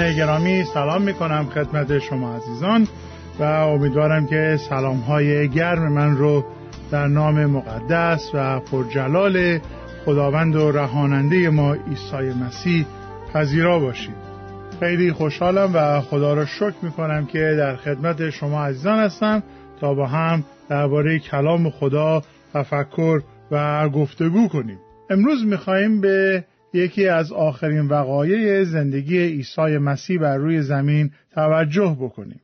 دوستان گرامی سلام می کنم خدمت شما عزیزان و امیدوارم که سلام های گرم من رو در نام مقدس و پرجلال خداوند و رهاننده ما عیسی مسیح پذیرا باشید. خیلی خوشحالم و خدا را شکر می کنم که در خدمت شما عزیزان هستم تا با هم درباره کلام خدا تفکر و گفتگو کنیم. امروز می‌خواهیم به یکی از آخرین وقایع زندگی عیسی مسیح بر روی زمین توجه بکنیم.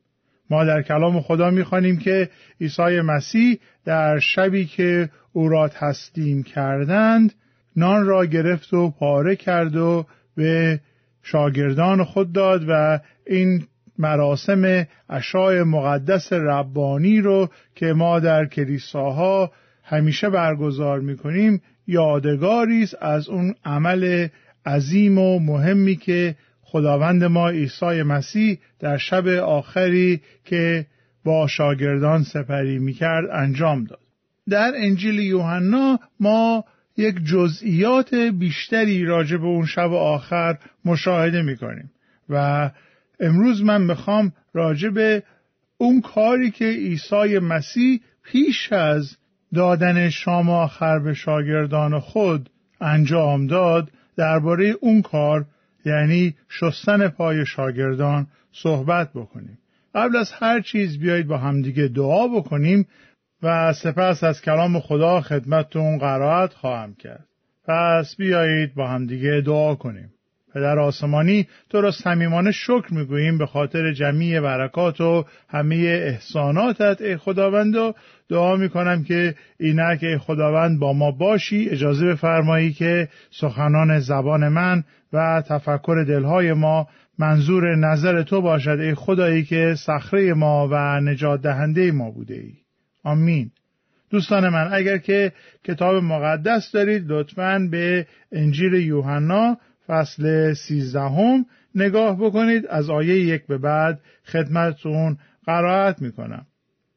ما در کلام خدا می‌خوانیم که عیسی مسیح در شبی که او را تسلیم کردند نان را گرفت و پاره کرد و به شاگردان خود داد و این مراسم اشای مقدس ربانی رو که ما در کلیساها همیشه برگزار می‌کنیم یادگاری است از اون عمل عظیم و مهمی که خداوند ما عیسی مسیح در شب آخری که با شاگردان سپری می‌کرد انجام داد. در انجیل یوحنا ما یک جزئیات بیشتری راجع به اون شب آخر مشاهده می‌کنیم و امروز من می‌خوام راجع به اون کاری که عیسی مسیح پیش از دادن شام آخر به شاگردان خود انجام داد درباره اون کار یعنی شستن پای شاگردان صحبت بکنیم. قبل از هر چیز بیایید با همدیگه دعا بکنیم و سپس از کلام خدا خدمتتون قرائت خواهم کرد. پس بیایید با همدیگه دعا کنیم. پدر آسمانی تو را صمیمانه شکر می‌گوییم به خاطر جمعی برکات و همه احساناتت ای خداوند. و دعا می‌کنم که اینک ای خداوند با ما باشی. اجازه بفرمایی که سخنان زبان من و تفکر دلهای ما منظور نظر تو باشد ای خدایی که صخره ما و نجات دهنده ما بوده ای آمین. دوستان من اگر که کتاب مقدس دارید لطفاً به انجیل یوحنا فصل سیزدهم. نگاه بکنید از آیه یک به بعد خدمتتون قرائت می‌کنم.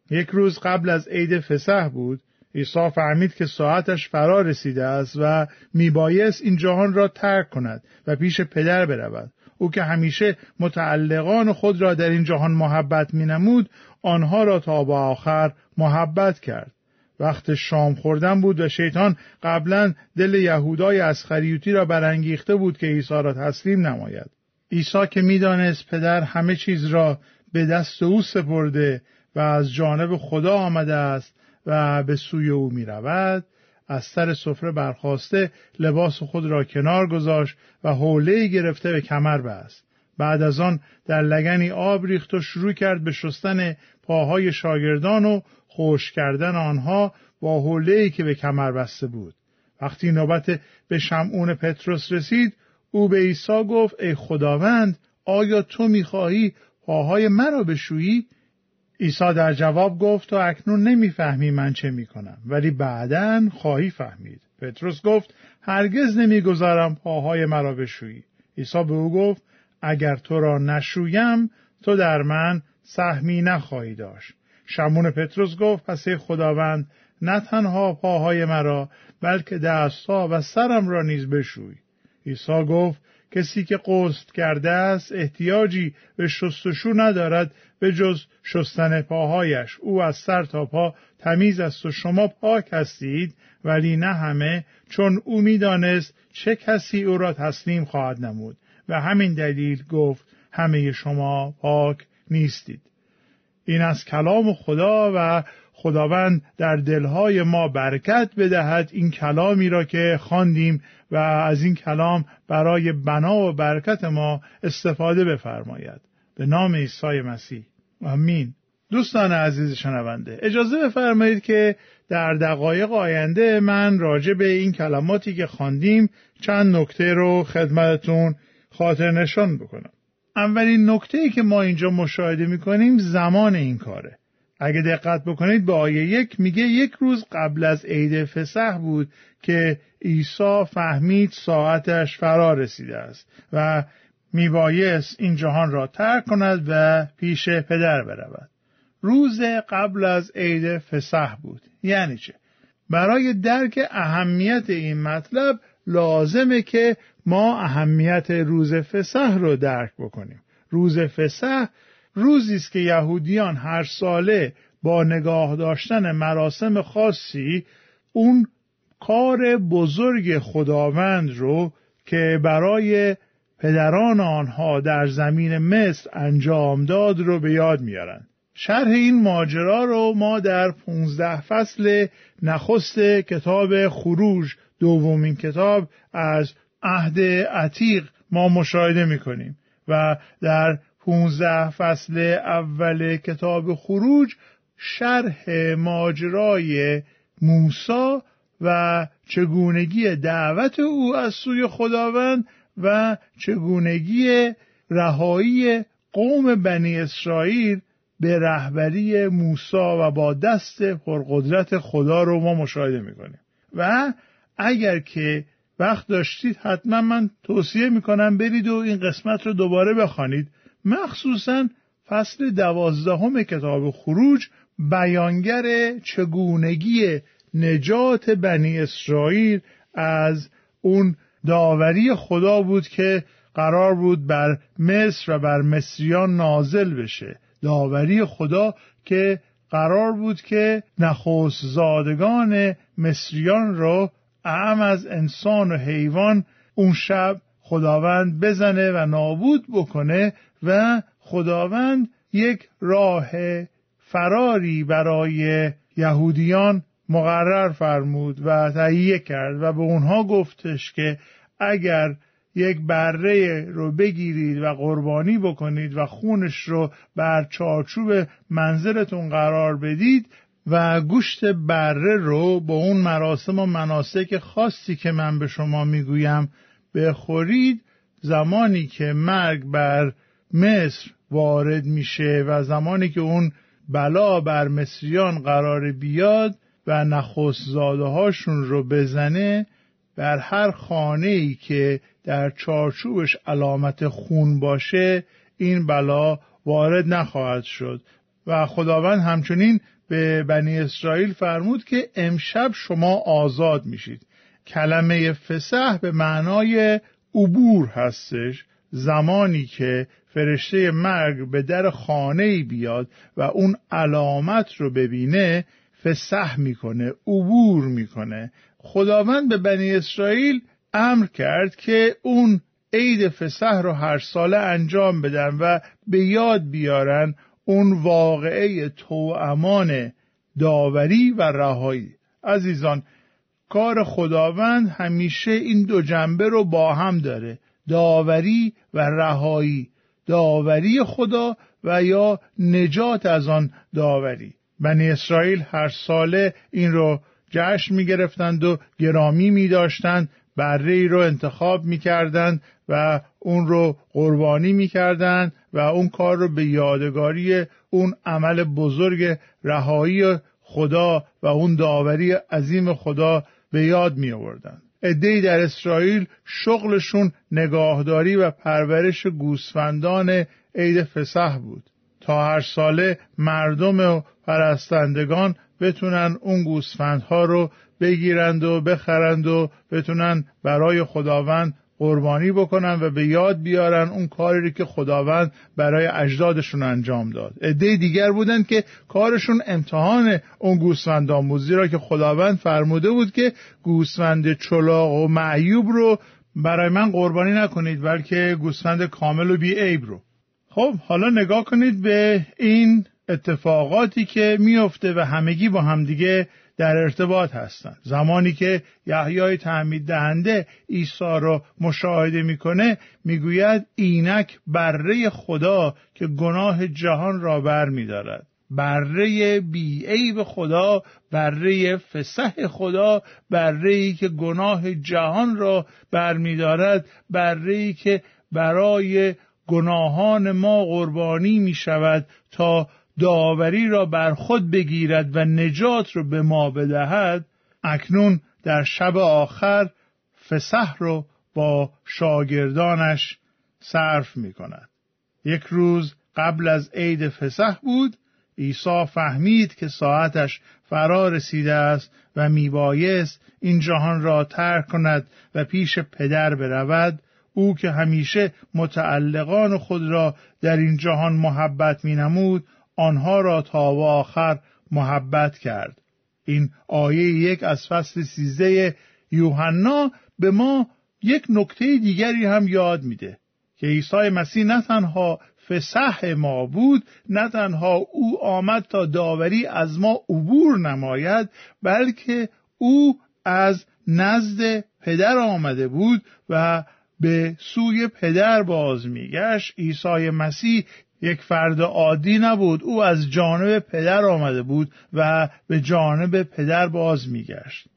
یک روز قبل از عید فسح بود عیسی فهمید که ساعتش فرا رسیده است و میبایست این جهان را ترک کند و پیش پدر برود. او که همیشه متعلقان خود را در این جهان محبت مینمود آنها را تا با آخر محبت کرد. وقت شام خوردن بود و شیطان قبلا دل یهودای اسخریوتی را برانگیخته بود که عیسی را تسلیم نماید. عیسی که می‌دانست پدر همه چیز را به دست او سپرده و از جانب خدا آمده است و به سوی او می رود از سر سفره برخواسته لباس خود را کنار گذاشت و حوله گرفته به کمر بست. بعد از آن در لگنی آب ریخت و شروع کرد به شستن پاهای شاگردان و خوش کردن آنها با حوله که به کمر بسته بود. وقتی نوبت به شمعون پتروس رسید او به عیسی گفت ای خداوند آیا تو می‌خواهی پاهای مرا بشویی؟ عیسی در جواب گفت تو اکنون نمی‌فهمی من چه می‌کنم ولی بعدا خواهی فهمید. پتروس گفت هرگز نمی‌گذارم پاهای مرا بشویی. عیسی به او گفت اگر تو را نشویم تو در من سهمی نخواهی داشت. شمون پتروس گفت پس خداوند نه تنها پاهای مرا بلکه دستها و سرم را نیز بشوی. عیسی گفت کسی که قصد کرده است احتیاجی به شستشو ندارد به جز شستن پاهایش. او از سر تا پا تمیز است و شما پاک هستید ولی نه همه چون او می‌دانست چه کسی او را تسلیم خواهد نمود. و همین دلیل گفت همه شما پاک نیستید. این از کلام خدا و خداوند در دلهای ما برکت بدهد. این کلامی را که خواندیم و از این کلام برای بنا و برکت ما استفاده بفرماید. به نام عیسی مسیح. آمین. دوستان عزیز شنونده اجازه بفرمایید که در دقایق آینده من راجع به این کلماتی که خواندیم چند نکته رو خدمتتون خاطر نشان بکنم. اولین نکته ای که ما اینجا مشاهده می‌کنیم زمان این کاره. اگه دقت بکنید به آیه یک میگه یک روز قبل از عید فسح بود که عیسی فهمید ساعتش فرا رسیده است و میبایست این جهان را ترک کند و پیش پدر برود. روز قبل از عید فسح بود. یعنی چه؟ برای درک اهمیت این مطلب لازمه که ما اهمیت روز فسح رو درک بکنیم. روز فسح روزی است که یهودیان هر ساله با نگاه داشتن مراسم خاصی اون کار بزرگ خداوند رو که برای پدران آنها در زمین مصر انجام داد رو به یاد میارن. شرح این ماجرا رو ما در 15 فصل نخست کتاب خروج دومین کتاب از عهد عتیق ما مشاهده می‌کنیم و در 15 فصل اول کتاب خروج شرح ماجرای موسا و چگونگی دعوت او از سوی خداوند و چگونگی رهایی قوم بنی اسرائیل به رهبری موسا و با دست پرقدرت خدا رو ما مشاهده می‌کنیم. و اگر که وقت داشتید حتما من توصیه می‌کنم برید و این قسمت رو دوباره بخوانید. مخصوصا فصل دوازدهم کتاب خروج بیانگر چگونگی نجات بنی اسرائیل از اون داوری خدا بود که قرار بود بر مصر و بر مصریان نازل بشه. داوری خدا که قرار بود که نخوص زادگان مصریان را اعم از انسان و حیوان اون شب خداوند بزنه و نابود بکنه و خداوند یک راه فراری برای یهودیان مقرر فرمود و تهیه کرد و به اونها گفتش که اگر یک بره رو بگیرید و قربانی بکنید و خونش رو بر چارچوب منزلتون قرار بدید و گوشت بره رو با اون مراسم و مناسک خاصی که من به شما می‌گویم بخورید زمانی که مرگ بر مصر وارد میشه و زمانی که اون بلا بر مصریان قرار بیاد و نخست زاده هاشون رو بزنه بر هر خانه ای که در چارچوبش علامت خون باشه این بلا وارد نخواهد شد. و خداوند همچنین به بنی اسرائیل فرمود که امشب شما آزاد میشید. کلمه فسح به معنای عبور هستش. زمانی که فرشته مرگ به در خانه بیاد و اون علامت رو ببینه فسح می‌کنه عبور می‌کنه. خداوند به بنی اسرائیل امر کرد که اون عید فسح رو هر ساله انجام بدن و به یاد بیارن اون واقعه امان داوری و رهایی. عزیزان کار خداوند همیشه این دو جنبه رو با هم داره. داوری و رهایی. داوری خدا و یا نجات از آن داوری. بنی اسرائیل هر ساله این رو جشن می گرفتند و گرامی می داشتند بره ای رو انتخاب می کردند و اون رو قربانی می کردند و اون کار رو به یادگاری اون عمل بزرگ رهایی خدا و اون داوری عظیم خدا به یاد می آوردند. ادهی در اسرائیل شغلشون نگاهداری و پرورش گوسفندان عید فسح بود تا هر ساله مردم و پرستندگان بتونن اون گوسفندها رو بگیرند و بخرند و بتونن برای خداوند قربانی بکنن و به یاد بیارن اون کاری که خداوند برای اجدادشون انجام داد. عده دیگر بودن که کارشون امتحان اون گوسفند آموزی را که خداوند فرموده بود که گوسفند چلاق و معیوب رو برای من قربانی نکنید بلکه گوسفند کامل و بی عیب رو. خب حالا نگاه کنید به این اتفاقاتی که میفته و همگی با همدیگه در ارتباط هستند زمانی که یحیای تعمید دهنده عیسی را مشاهده می‌کنه می‌گوید اینک بره خدا که گناه جهان را بر میدارد. بره بیعیب خدا بره فسح خدا بره ای که گناه جهان را برمیدارد بره ای که برای گناهان ما قربانی می شود تا داوری را بر خود بگیرد و نجات را به ما بدهد اکنون در شب آخر فسح رو با شاگردانش صرف می کند یک روز قبل از عید فسح بود عیسی فهمید که ساعتش فرا رسیده است و میبایست این جهان را ترک کند و پیش پدر برود. او که همیشه متعلقان خود را در این جهان محبت می نمود آنها را تا و آخر محبت کرد. این آیه یک از فصل سیزده یوحنا به ما یک نکته دیگری هم یاد میده که عیسی مسیح نه تنها فسح ما بود نه تنها او آمد تا داوری از ما عبور نماید بلکه او از نزد پدر آمده بود و به سوی پدر باز میگشت. عیسی مسیح یک فرد عادی نبود. او از جانب پدر آمده بود و به جانب پدر باز میگشت.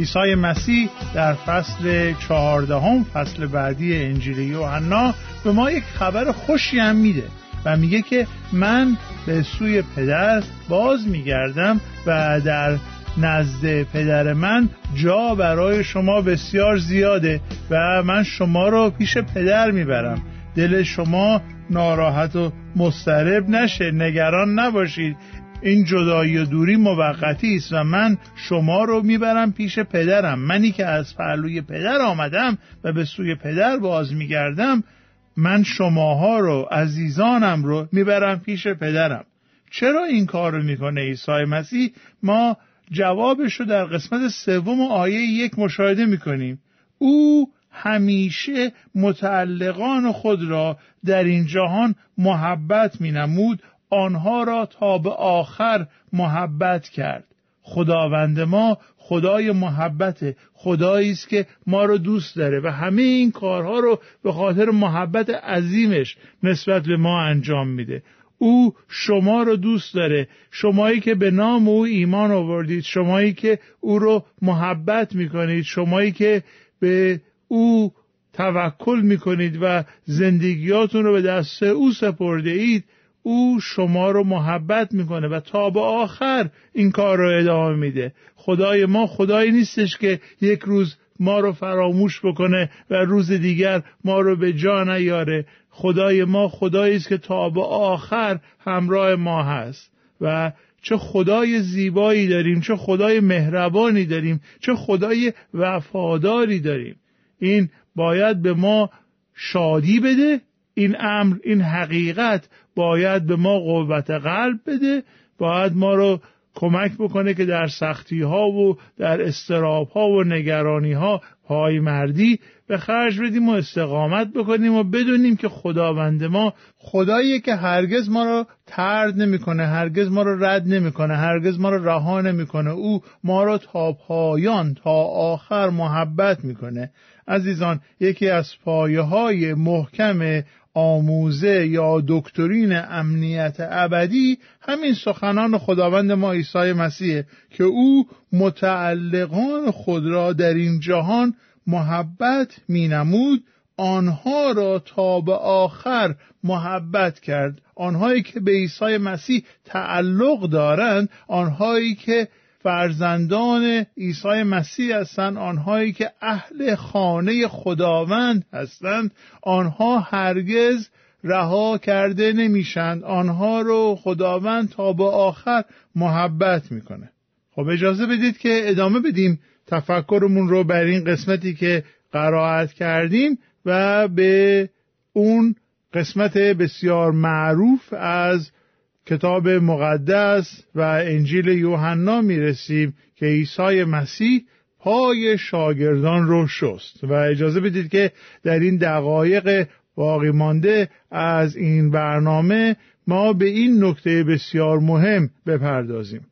عیسی مسیح در فصل چهاردهم فصل بعدی انجیل یوحنا به ما یک خبر خوشی هم میده. و میگه که من به سوی پدر باز میگردم و در نزد پدر من جا برای شما بسیار زیاده و من شما رو پیش پدر می‌برم. دل شما ناراحت و مضطرب نشه نگران نباشید. این جدایی و دوری موقتی است و من شما رو می‌برم پیش پدرم. منی که از پهلوی پدر آمدم و به سوی پدر باز میگردم من شماها رو عزیزانم رو می‌برم پیش پدرم. چرا این کار رو می‌کنه عیسی مسیح؟ ما جوابش رو در قسمت سوم آیه یک مشاهده می‌کنیم. او همیشه متعلقان خود را در این جهان محبت مینمود. آنها را تا به آخر محبت کرد. خداوند ما خدای محبت خدایی است که ما رو دوست داره و همه این کارها رو به خاطر محبت عظیمش نسبت به ما انجام میده. او شما رو دوست داره. شمایی که به نام او ایمان آوردید شمایی که او رو محبت می‌کنید شمایی که به او توکل می‌کنید و زندگیاتون رو به دست او سپرده اید او شما رو محبت می‌کنه و تا به آخر این کار رو ادامه میده. خدای ما خدایی نیستش که یک روز ما رو فراموش بکنه و روز دیگر ما رو به جا نیاره. خدای ما خدایی است که تا به آخر همراه ما هست. و چه خدای زیبایی داریم چه خدای مهربانی داریم چه خدای وفاداری داریم. این باید به ما شادی بده این امر این حقیقت باید به ما قوت قلب بده باید ما رو کمک بکنه که در سختی ها و در استراب ها و نگرانی ها پای مردی به خرج بدیم و استقامت بکنیم و بدونیم که خداوند ما خداییه که هرگز ما رو ترد نمی‌کنه هرگز ما رو رد نمی‌کنه هرگز ما رو رها نمی‌کنه. او ما رو تا پایان تا آخر محبت می‌کنه. عزیزان یکی از پایه های محکم آموزه یا دکترین امنیت ابدی همین سخنان خداوند ما عیسی مسیح که او متعلقان خود را در این جهان محبت مینمود آنها را تا به آخر محبت کرد. آنهایی که به عیسی مسیح تعلق دارند آنهایی که فرزندان عیسی مسیح هستند آنهایی که اهل خانه خداوند هستند. آنها هرگز رها کرده نمیشند. آنها رو خداوند تا به آخر محبت می‌کنه. خب اجازه بدید که ادامه بدیم تفکرمون رو بر این قسمتی که قرائت کردیم و به اون قسمت بسیار معروف از کتاب مقدس و انجیل یوحنا می رسیم که عیسی مسیح پای شاگردان رو شست. و اجازه بدید که در این دقایق باقی مانده از این برنامه ما به این نکته بسیار مهم بپردازیم.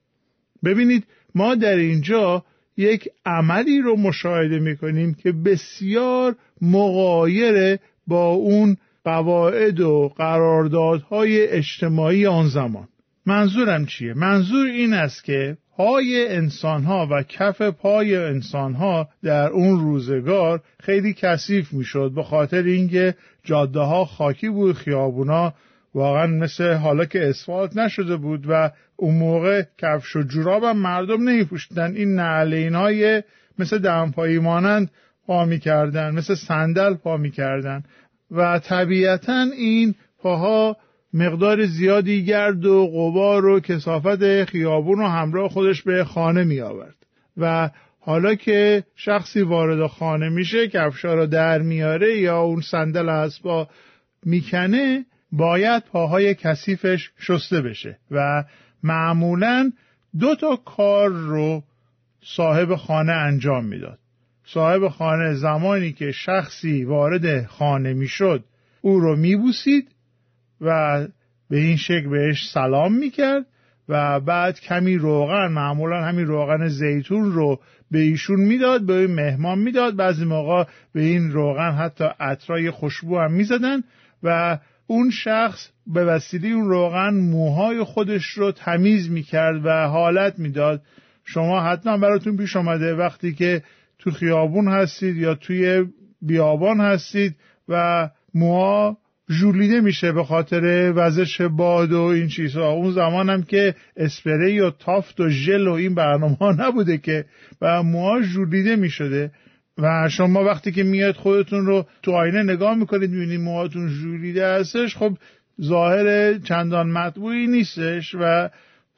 ببینید ما در اینجا یک عملی رو مشاهده می کنیم که بسیار مغایر با اون قواعد و قراردادهای اجتماعی آن زمان. منظورم چیه؟ منظور این است که پای انسانها و کف پای انسانها در اون روزگار خیلی کثیف می‌شد به خاطر اینکه جاده ها خاکی بود خیابونا واقعا مثل حالا که اسفالت نشده بود و اون موقع کفش و جوراب هم مردم نمیپوشیدن. این نعلین های مثل دمپایی مانند پا می‌کردن مثل صندل پا می‌کردن. و طبیعتا این پاها مقدار زیادی گرد و غبار و کسافت خیابون رو همراه خودش به خانه می آورد و حالا که شخصی وارد خانه میشه کفشا رو در میاره یا اون صندل اسبا می‌کنه باید پاهای کثیفش شسته بشه و معمولا دو تا کار رو صاحب خانه انجام می‌داد. صاحب خانه زمانی که شخصی وارد خانه می‌شد او رو میبوسید و به این شکل بهش سلام می‌کرد و بعد کمی روغن معمولا همین روغن زیتون رو به ایشون می‌داد به این مهمان می‌داد. بعضی موقع به این روغن حتی عطرای خوشبو هم می‌زدن و اون شخص به وسیله اون روغن موهای خودش رو تمیز می‌کرد و حالت می‌داد. شما حتما براتون پیش آمده وقتی که تو خیابون هستید یا توی بیابان هستید و موها ژولیده میشه به خاطر وزش باد و این چیزها. اون زمان هم که اسپری و تافت و ژل و این برنامه ها نبوده که و موها ژولیده می‌شده. و شما وقتی که میاد خودتون رو تو آینه نگاه می‌کنید می‌بینید موهاتون ژولیده هستش. خب ظاهر چندان مطبوعی نیستش و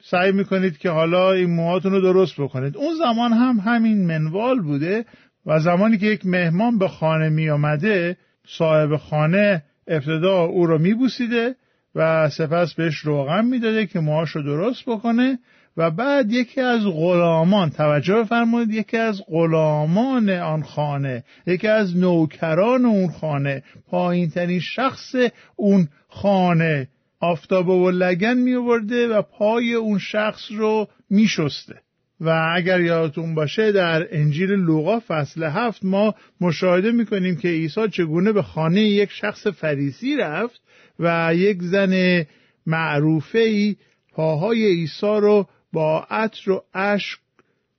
سعی می‌کنید که حالا این موهاتون رو درست بکنید. اون زمان هم همین منوال بوده و زمانی که یک مهمان به خانه می آمده صاحب خانه ابتدا او رو میبوسیده و سپس بهش روغن می‌داده که موهاش رو درست بکنه و بعد یکی از غلامان توجه بفرمایید یکی از غلامان آن خانه یکی از نوکران اون خانه پایین ترین شخص اون خانه آفتاب و لگن می و پای اون شخص رو می شسته. و اگر یادتون باشه در انجیل لوقا فصل هفت ما مشاهده می‌کنیم که عیسی چگونه به خانه یک شخص فریسی رفت و یک زن معروفه ای پاهای عیسی رو با عطر و اشک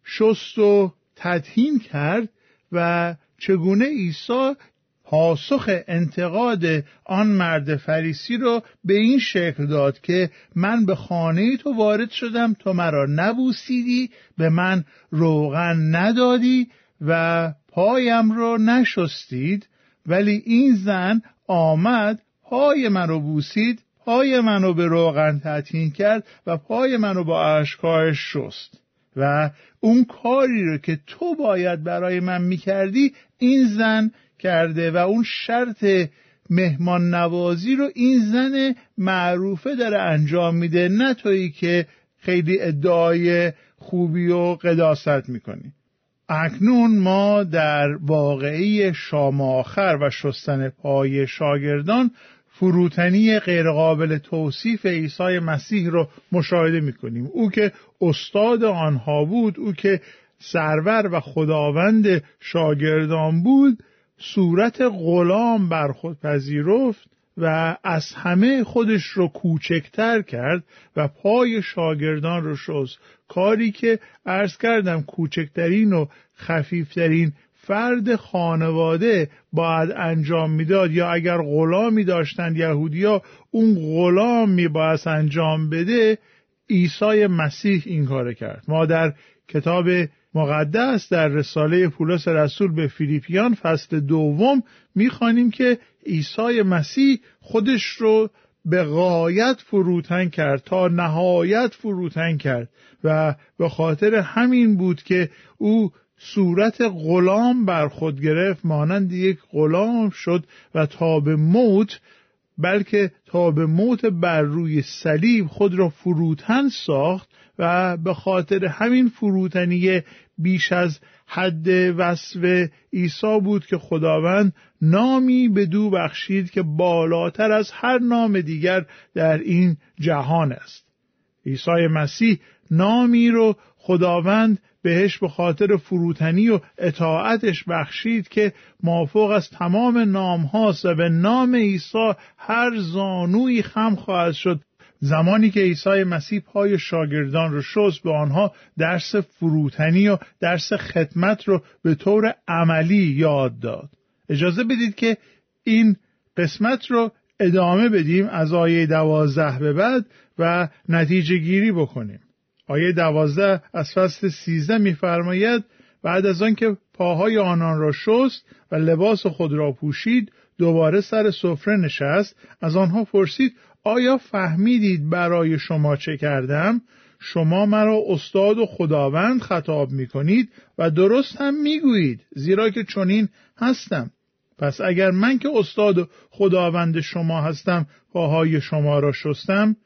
شست و تدهین کرد و چگونه عیسی پاسخ انتقاد آن مرد فریسی رو به این شکل داد که من به خانه تو وارد شدم تو مرا نبوسیدی به من روغن ندادی و پایم رو نشستید ولی این زن آمد پای منو بوسید پای منو به روغن تطهین کرد و پای منو با اشکایش شست. و اون کاری رو که تو باید برای من می‌کردی این زن کرده و اون شرط مهمان نوازی رو این زن معروفه داره انجام میده نه تویی که خیلی ادعای خوبی و قداست می‌کنی. اکنون ما در واقعی شام آخر و شستن پای شاگردان فروتنی غیرقابل توصیف عیسی مسیح رو مشاهده می‌کنیم. او که استاد آنها بود او که سرور و خداوند شاگردان بود صورت غلام بر خود پذیرفت و از همه خودش رو کوچکتر کرد و پای شاگردان رو شست. کاری که عرض کردم کوچکترین و خفیفترین فرد خانواده باید انجام می‌داد یا اگر غلامی داشتند یهودیا اون غلام میباید انجام بده عیسی مسیح این کار کرد. ما در کتاب مقدس در رساله پولس رسول به فیلیپیان فصل دوم می‌خوانیم که عیسی مسیح خودش رو به غایت فروتن کرد تا نهایت فروتن کرد. و به خاطر همین بود که او صورت غلام بر خود گرفت مانند یک غلام شد و تا به موت بلکه تا به موت بر روی صلیب خود را فروتن ساخت. و به خاطر همین فروتنی بیش از حد وصف عیسی بود که خداوند نامی به دو بخشید که بالاتر از هر نام دیگر در این جهان است. عیسی مسیح نامی رو خداوند بهش به خاطر فروتنی و اطاعتش بخشید که مافوق از تمام نام هاست و به نام عیسی هر زانوی خم خواهد شد زمانی که عیسی مسیح پای شاگردان رو شست به آنها درس فروتنی و درس خدمت رو به طور عملی یاد داد. اجازه بدید که این قسمت رو ادامه بدیم از آیه دوازده به بعد و نتیجه گیری بکنیم. آیه دوازده از فصل سیزده میفرماید بعد از آنکه پاهای آنان را شست و لباس خود را پوشید دوباره سر سفره نشست. از آنها پرسید آیا فهمیدید برای شما چه کردم؟ شما مرا استاد و خداوند خطاب می کنید و درست هم می گویید زیرا که چنین هستم. پس اگر من که استاد و خداوند شما هستم پاهای شما را شستم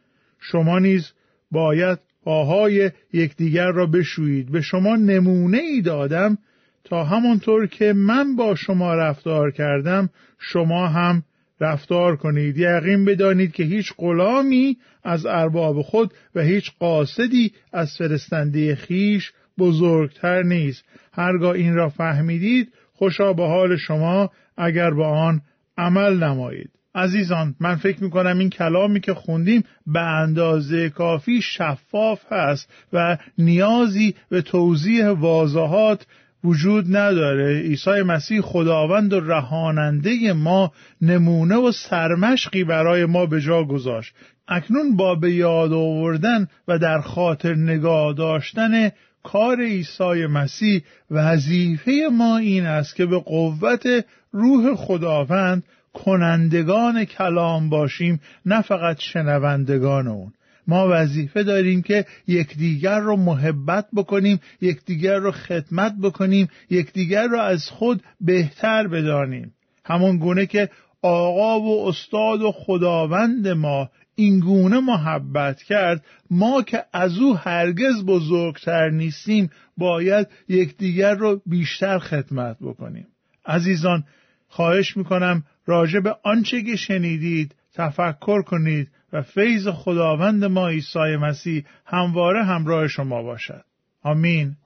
شما نیز باید پاهای یکدیگر را بشویید. به شما نمونه ای دادم تا همانطور که من با شما رفتار کردم شما هم رفتار کنید. یقین بدانید که هیچ غلامی از ارباب خود و هیچ قاصدی از فرستنده خیش بزرگتر نیست. هرگاه این را فهمیدید خوشا به حال شما اگر با آن عمل نمایید. عزیزان من فکر می کنم این کلامی که خوندیم به اندازه کافی شفاف هست و نیازی به توضیح واضحات وجود نداره. عیسی مسیح خداوند و رهاننده ما نمونه و سرمشقی برای ما به جا گذاشت. اکنون با به یاد آوردن و در خاطر نگاه داشتن کار عیسی مسیح وظیفه ما این است که به قوت روح خداوند کنندگان کلام باشیم نه فقط شنوندگان اون. ما وظیفه داریم که یکدیگر رو محبت بکنیم یکدیگر رو خدمت بکنیم یکدیگر رو از خود بهتر بدانیم. همون گونه که آقا و استاد و خداوند ما این گونه محبت کرد ما که از او هرگز بزرگتر نیستیم باید یکدیگر رو بیشتر خدمت بکنیم. عزیزان خواهش می‌کنم راجع به آنچه که شنیدید تفکر کنید. و فیض خداوند ما عیسی مسیح همواره همراه شما باشد. آمین.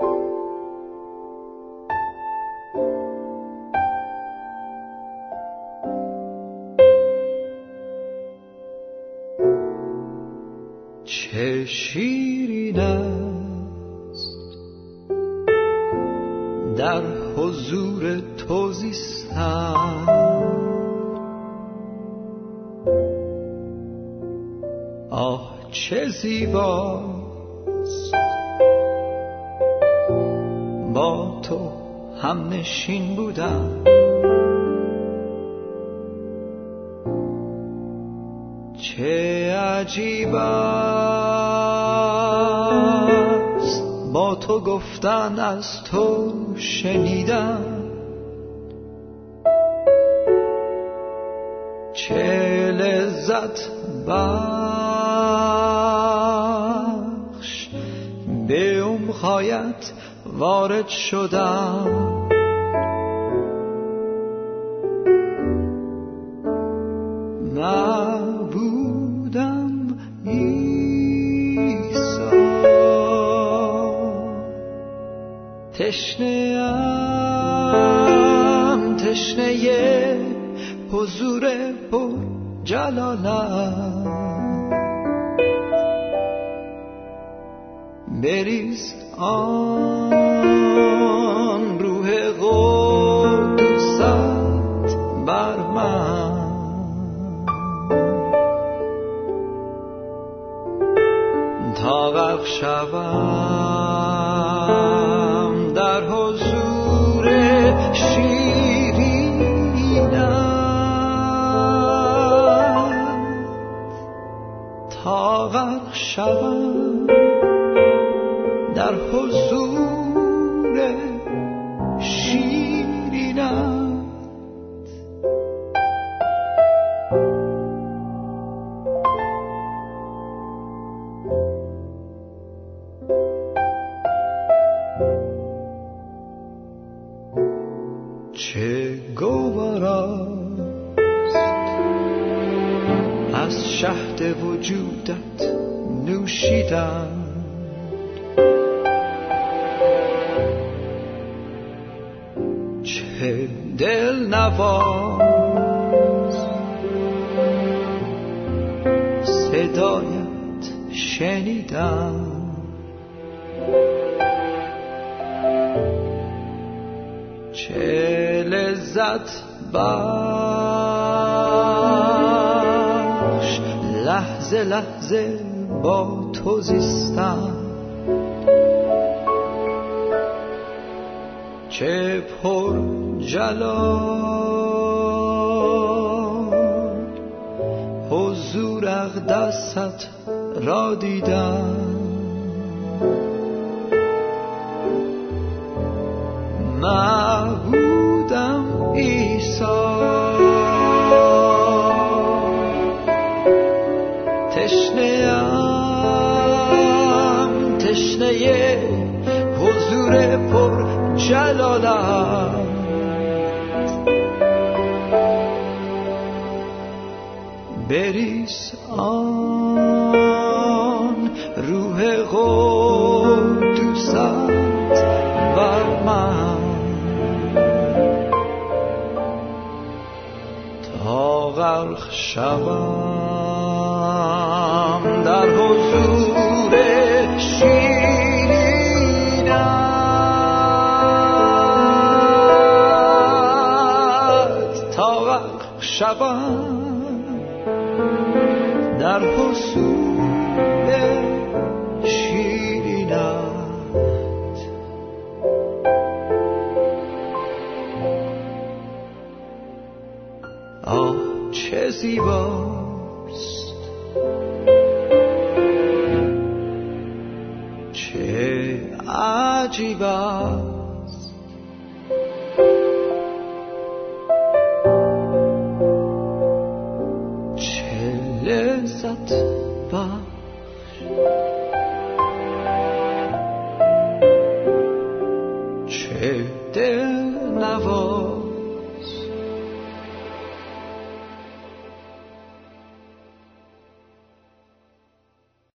چه شیرین است در حضور تو آه چه زیباست با تو هم نشین بودم. چه عجیب است. با تو گفتن از تو شنیدم. چه لذت بخش امخایت وارد شدم. وجودت نوشیدم چه دل نواز صدایت شنیدم چه لذت بر لحظه لحظه با تو زیستم. چه پر جلال حضور اقدست را دیدم. معبودم پر جلالم بریس آن روح قدوست بر من. تا غرق شوم در حضور شیرینت شوم در حضور شیرینت. آه چه زیباست. چه عجیب